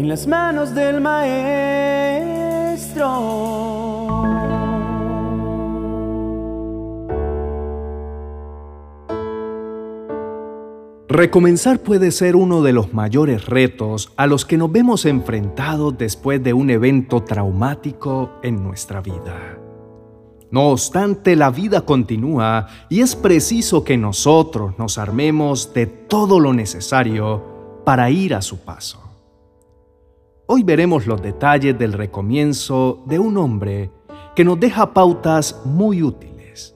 en las manos del Maestro. Recomenzar puede ser uno de los mayores retos a los que nos vemos enfrentados después de un evento traumático en nuestra vida. No obstante, la vida continúa y es preciso que nosotros nos armemos de todo lo necesario para ir a su paso. Hoy veremos los detalles del recomienzo de un hombre que nos deja pautas muy útiles,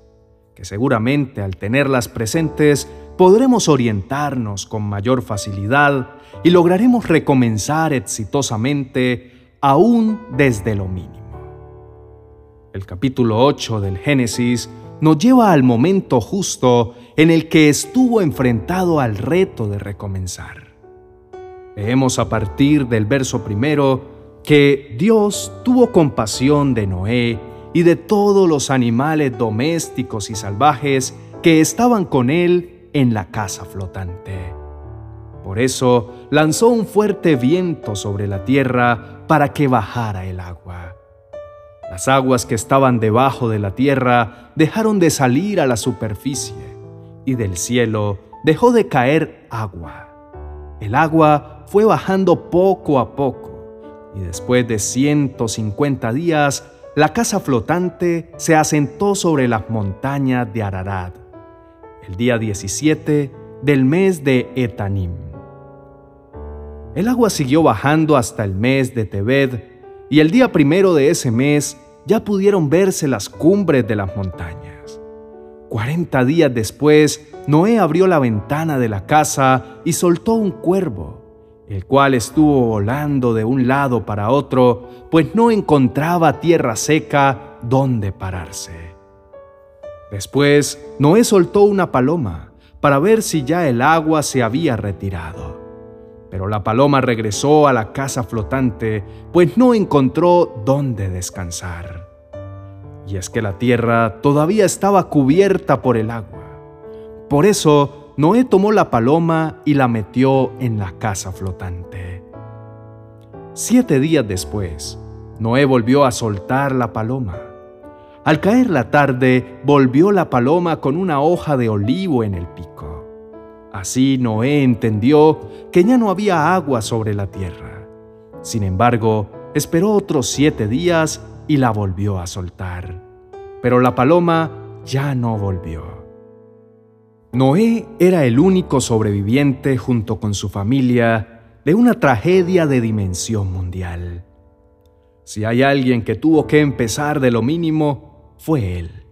que seguramente al tenerlas presentes podremos orientarnos con mayor facilidad y lograremos recomenzar exitosamente aún desde lo mínimo. El capítulo 8 del Génesis nos lleva al momento justo en el que estuvo enfrentado al reto de recomenzar. Leemos a partir del verso primero que Dios tuvo compasión de Noé y de todos los animales domésticos y salvajes que estaban con él en la casa flotante. Por eso lanzó un fuerte viento sobre la tierra para que bajara el agua. Las aguas que estaban debajo de la tierra dejaron de salir a la superficie y del cielo dejó de caer agua. El agua fue bajando poco a poco y después de 150 días la casa flotante se asentó sobre las montañas de Ararat el día 17 del mes de Etanim. El agua siguió bajando hasta el mes de Tebed, y el día primero de ese mes ya pudieron verse las cumbres de las montañas. Cuarenta días después, Noé abrió la ventana de la casa y soltó un cuervo, el cual estuvo volando de un lado para otro, pues no encontraba tierra seca donde pararse. Después, Noé soltó una paloma para ver si ya el agua se había retirado. Pero la paloma regresó a la casa flotante, pues no encontró dónde descansar. Y es que la tierra todavía estaba cubierta por el agua. Por eso, Noé tomó la paloma y la metió en la casa flotante. Siete días después, Noé volvió a soltar la paloma al caer la tarde, volvió la paloma con una hoja de olivo en el pico. Así Noé entendió que ya no había agua sobre la tierra. Sin embargo, esperó otros siete días y la volvió a soltar. Pero la paloma ya no volvió. Noé era el único sobreviviente junto con su familia de una tragedia de dimensión mundial. Si hay alguien que tuvo que empezar de lo mínimo, fue él.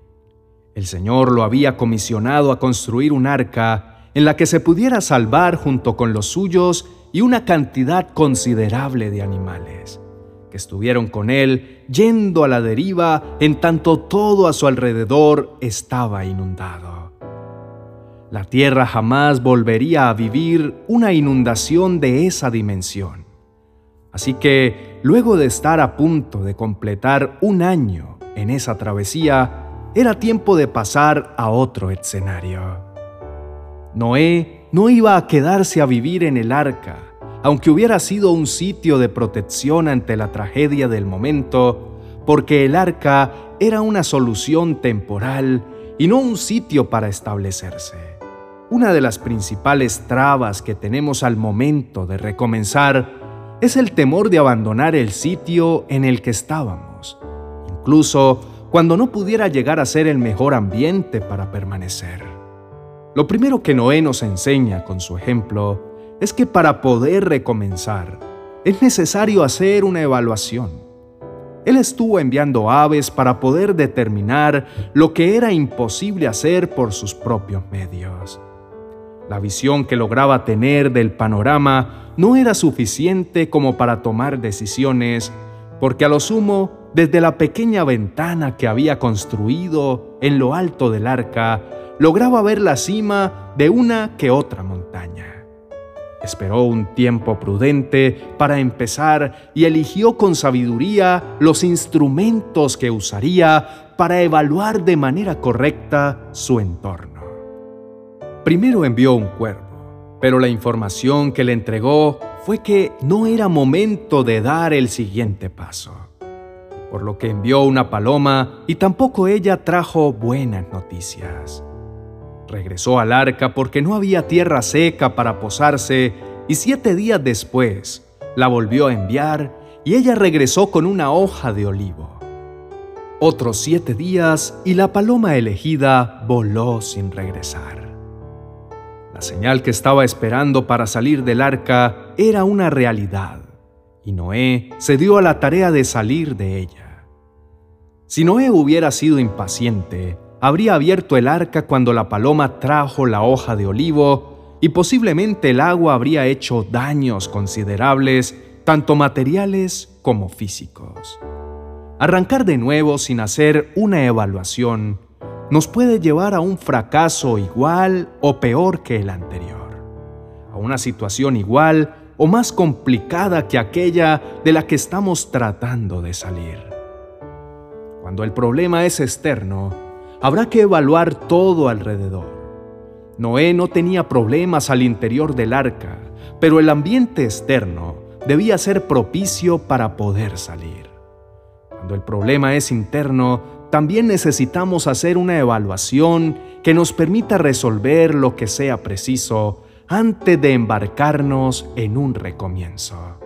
El Señor lo había comisionado a construir un arca en la que se pudiera salvar junto con los suyos y una cantidad considerable de animales, que estuvieron con él yendo a la deriva en tanto todo a su alrededor estaba inundado. La tierra jamás volvería a vivir una inundación de esa dimensión. Así que, luego de estar a punto de completar un año en esa travesía, era tiempo de pasar a otro escenario. Noé no iba a quedarse a vivir en el arca, aunque hubiera sido un sitio de protección ante la tragedia del momento, porque el arca era una solución temporal y no un sitio para establecerse. Una de las principales trabas que tenemos al momento de recomenzar es el temor de abandonar el sitio en el que estábamos incluso cuando no pudiera llegar a ser el mejor ambiente para permanecer. Lo primero que Noé nos enseña con su ejemplo es que para poder recomenzar es necesario hacer una evaluación. Él estuvo enviando aves para poder determinar lo que era imposible hacer por sus propios medios. La visión que lograba tener del panorama no era suficiente como para tomar decisiones, porque a lo sumo desde la pequeña ventana que había construido en lo alto del arca, lograba ver la cima de una que otra montaña. Esperó un tiempo prudente para empezar y eligió con sabiduría los instrumentos que usaría para evaluar de manera correcta su entorno. Primero envió un cuervo, pero la información que le entregó fue que no era momento de dar el siguiente paso, por lo que envió una paloma y tampoco ella trajo buenas noticias. Regresó al arca porque no había tierra seca para posarse y siete días después la volvió a enviar y ella regresó con una hoja de olivo. Otros siete días y la paloma elegida voló sin regresar. La señal que estaba esperando para salir del arca era una realidad, y Noé se dio a la tarea de salir de ella. Si Noé hubiera sido impaciente, habría abierto el arca cuando la paloma trajo la hoja de olivo y posiblemente el agua habría hecho daños considerables, tanto materiales como físicos. Arrancar de nuevo sin hacer una evaluación nos puede llevar a un fracaso igual o peor que el anterior, a una situación igual o más complicada que aquella de la que estamos tratando de salir. Cuando el problema es externo, habrá que evaluar todo alrededor. Noé no tenía problemas al interior del arca, pero el ambiente externo debía ser propicio para poder salir. Cuando el problema es interno, también necesitamos hacer una evaluación que nos permita resolver lo que sea preciso antes de embarcarnos en un recomienzo.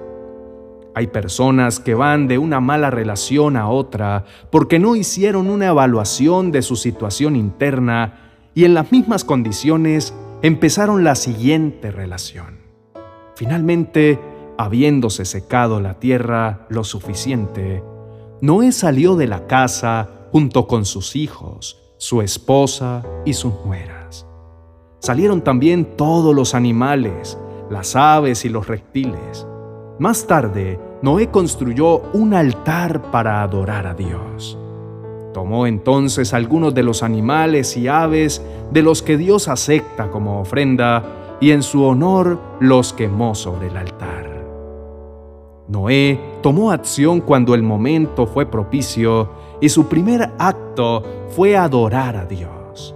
Hay personas que van de una mala relación a otra porque no hicieron una evaluación de su situación interna y en las mismas condiciones empezaron la siguiente relación. Finalmente, habiéndose secado la tierra lo suficiente, Noé salió de la casa junto con sus hijos, su esposa y sus nueras. Salieron también todos los animales, las aves y los reptiles. Más tarde, Noé construyó un altar para adorar a Dios. Tomó entonces algunos de los animales y aves de los que Dios acepta como ofrenda y en su honor los quemó sobre el altar. Noé tomó acción cuando el momento fue propicio y su primer acto fue adorar a Dios.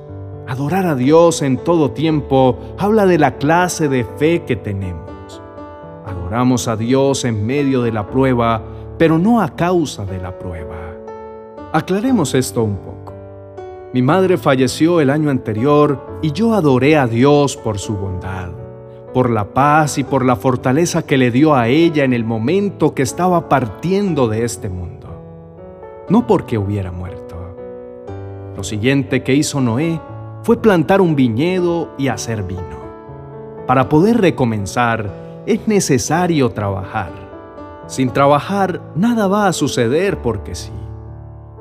Adorar a Dios en todo tiempo habla de la clase de fe que tenemos. Adoramos a Dios en medio de la prueba, pero no a causa de la prueba. Aclaremos esto un poco. Mi madre falleció el año anterior y yo adoré a Dios por su bondad por la paz y por la fortaleza que le dio a ella en el momento que estaba partiendo de este mundo, no porque hubiera muerto. Lo siguiente que hizo Noé fue plantar un viñedo y hacer vino. Para poder recomenzar es necesario trabajar. Sin trabajar nada va a suceder porque sí.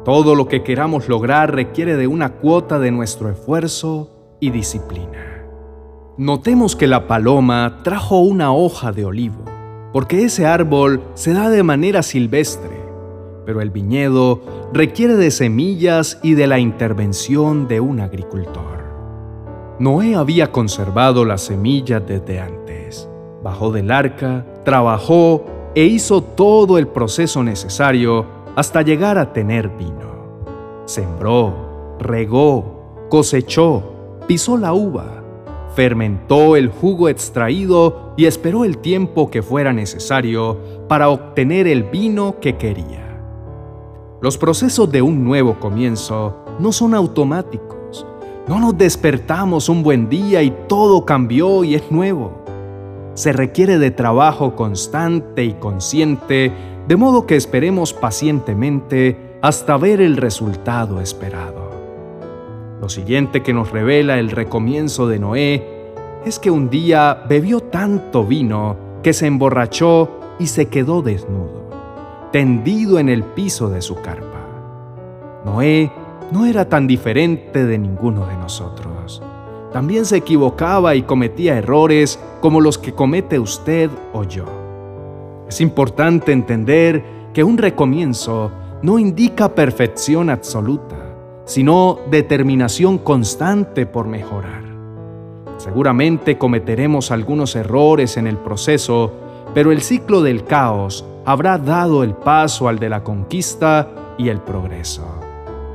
Todo lo que queramos lograr requiere de una cuota de nuestro esfuerzo y disciplina. Notemos que la paloma trajo una hoja de olivo, porque ese árbol se da de manera silvestre, pero el viñedo requiere de semillas y de la intervención de un agricultor. Noé había conservado las semillas desde antes. Bajó del arca, trabajó e hizo todo el proceso necesario hasta llegar a tener vino. Sembró, regó, cosechó, pisó la uva fermentó el jugo extraído y esperó el tiempo que fuera necesario para obtener el vino que quería. Los procesos de un nuevo comienzo no son automáticos. No nos despertamos un buen día y todo cambió y es nuevo. Se requiere de trabajo constante y consciente, de modo que esperemos pacientemente hasta ver el resultado esperado. Lo siguiente que nos revela el recomienzo de Noé es que un día bebió tanto vino que se emborrachó y se quedó desnudo, tendido en el piso de su carpa. Noé no era tan diferente de ninguno de nosotros. También se equivocaba y cometía errores como los que comete usted o yo. Es importante entender que un recomienzo no indica perfección absoluta sino determinación constante por mejorar. Seguramente cometeremos algunos errores en el proceso, pero el ciclo del caos habrá dado el paso al de la conquista y el progreso.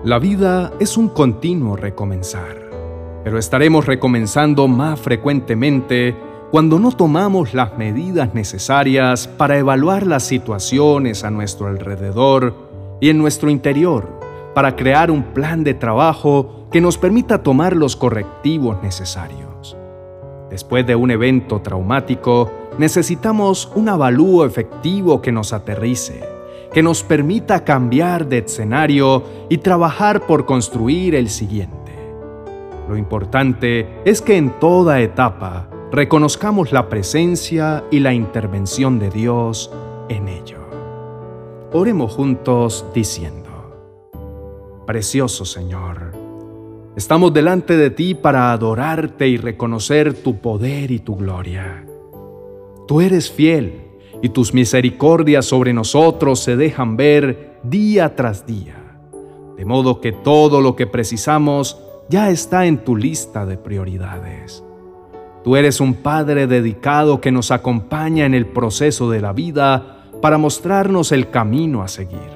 La vida es un continuo recomenzar, pero estaremos recomenzando más frecuentemente cuando no tomamos las medidas necesarias para evaluar las situaciones a nuestro alrededor y en nuestro interior, para crear un plan de trabajo que nos permita tomar los correctivos necesarios. Después de un evento traumático, necesitamos un avalúo efectivo que nos aterrice, que nos permita cambiar de escenario y trabajar por construir el siguiente. Importante es que en toda etapa reconozcamos la presencia y la intervención de Dios en ello. Oremos juntos diciendo, Precioso Señor, estamos delante de ti para adorarte y reconocer tu poder y tu gloria. Tú eres fiel y tus misericordias sobre nosotros se dejan ver día tras día, de modo que todo lo que precisamos ya está en tu lista de prioridades. Tú eres un Padre dedicado que nos acompaña en el proceso de la vida para mostrarnos el camino a seguir,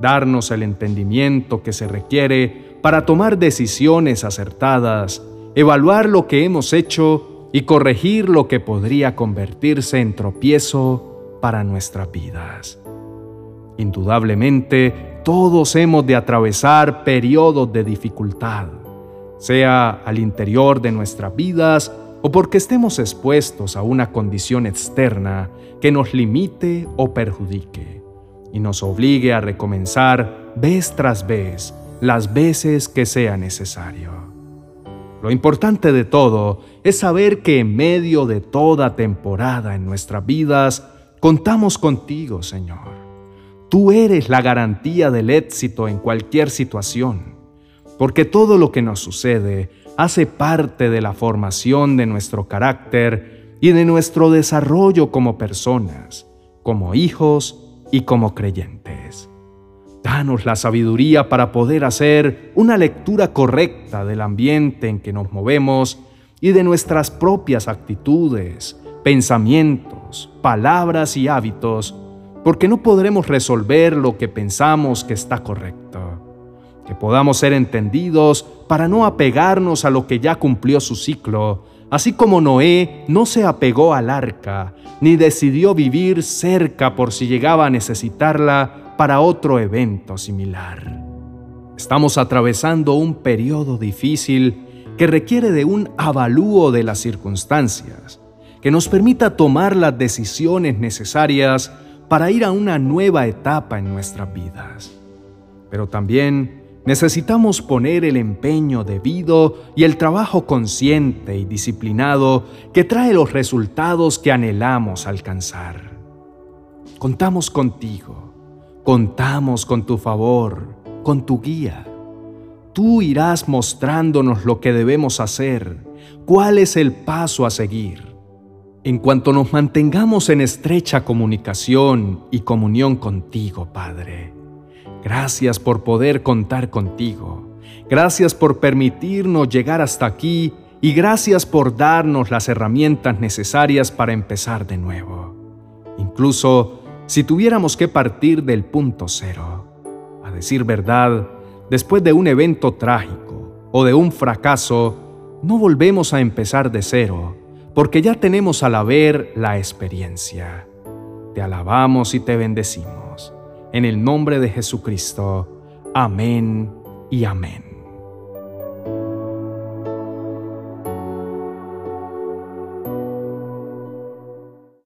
darnos el entendimiento que se requiere para tomar decisiones acertadas, evaluar lo que hemos hecho y corregir lo que podría convertirse en tropiezo para nuestras vidas. Indudablemente, todos hemos de atravesar periodos de dificultad, sea al interior de nuestras vidas o porque estemos expuestos a una condición externa que nos limite o perjudique y nos obligue a recomenzar vez tras vez las veces que sea necesario. Lo importante de todo es saber que en medio de toda temporada en nuestras vidas contamos contigo, Señor. Tú eres la garantía del éxito en cualquier situación, porque todo lo que nos sucede hace parte de la formación de nuestro carácter y de nuestro desarrollo como personas, como hijos y como creyentes. Danos la sabiduría para poder hacer una lectura correcta del ambiente en que nos movemos y de nuestras propias actitudes, pensamientos, palabras y hábitos, porque no podremos resolver lo que pensamos que está correcto que podamos ser entendidos para no apegarnos a lo que ya cumplió su ciclo, así como Noé no se apegó al arca, ni decidió vivir cerca por si llegaba a necesitarla para otro evento similar. Estamos atravesando un periodo difícil que requiere de un avalúo de las circunstancias, que nos permita tomar las decisiones necesarias para ir a una nueva etapa en nuestras vidas. Pero también necesitamos poner el empeño debido y el trabajo consciente y disciplinado que trae los resultados que anhelamos alcanzar. Contamos contigo, contamos con tu favor, con tu guía. Tú irás mostrándonos lo que debemos hacer, cuál es el paso a seguir. En cuanto nos mantengamos en estrecha comunicación y comunión contigo, Padre, Gracias por poder contar contigo. Gracias por permitirnos llegar hasta aquí y gracias por darnos las herramientas necesarias para empezar de nuevo. Incluso si tuviéramos que partir del punto cero. A decir verdad, después de un evento trágico o de un fracaso, no volvemos a empezar de cero, porque ya tenemos al haber la experiencia. Te alabamos y te bendecimos. En el nombre de Jesucristo. Amén y amén.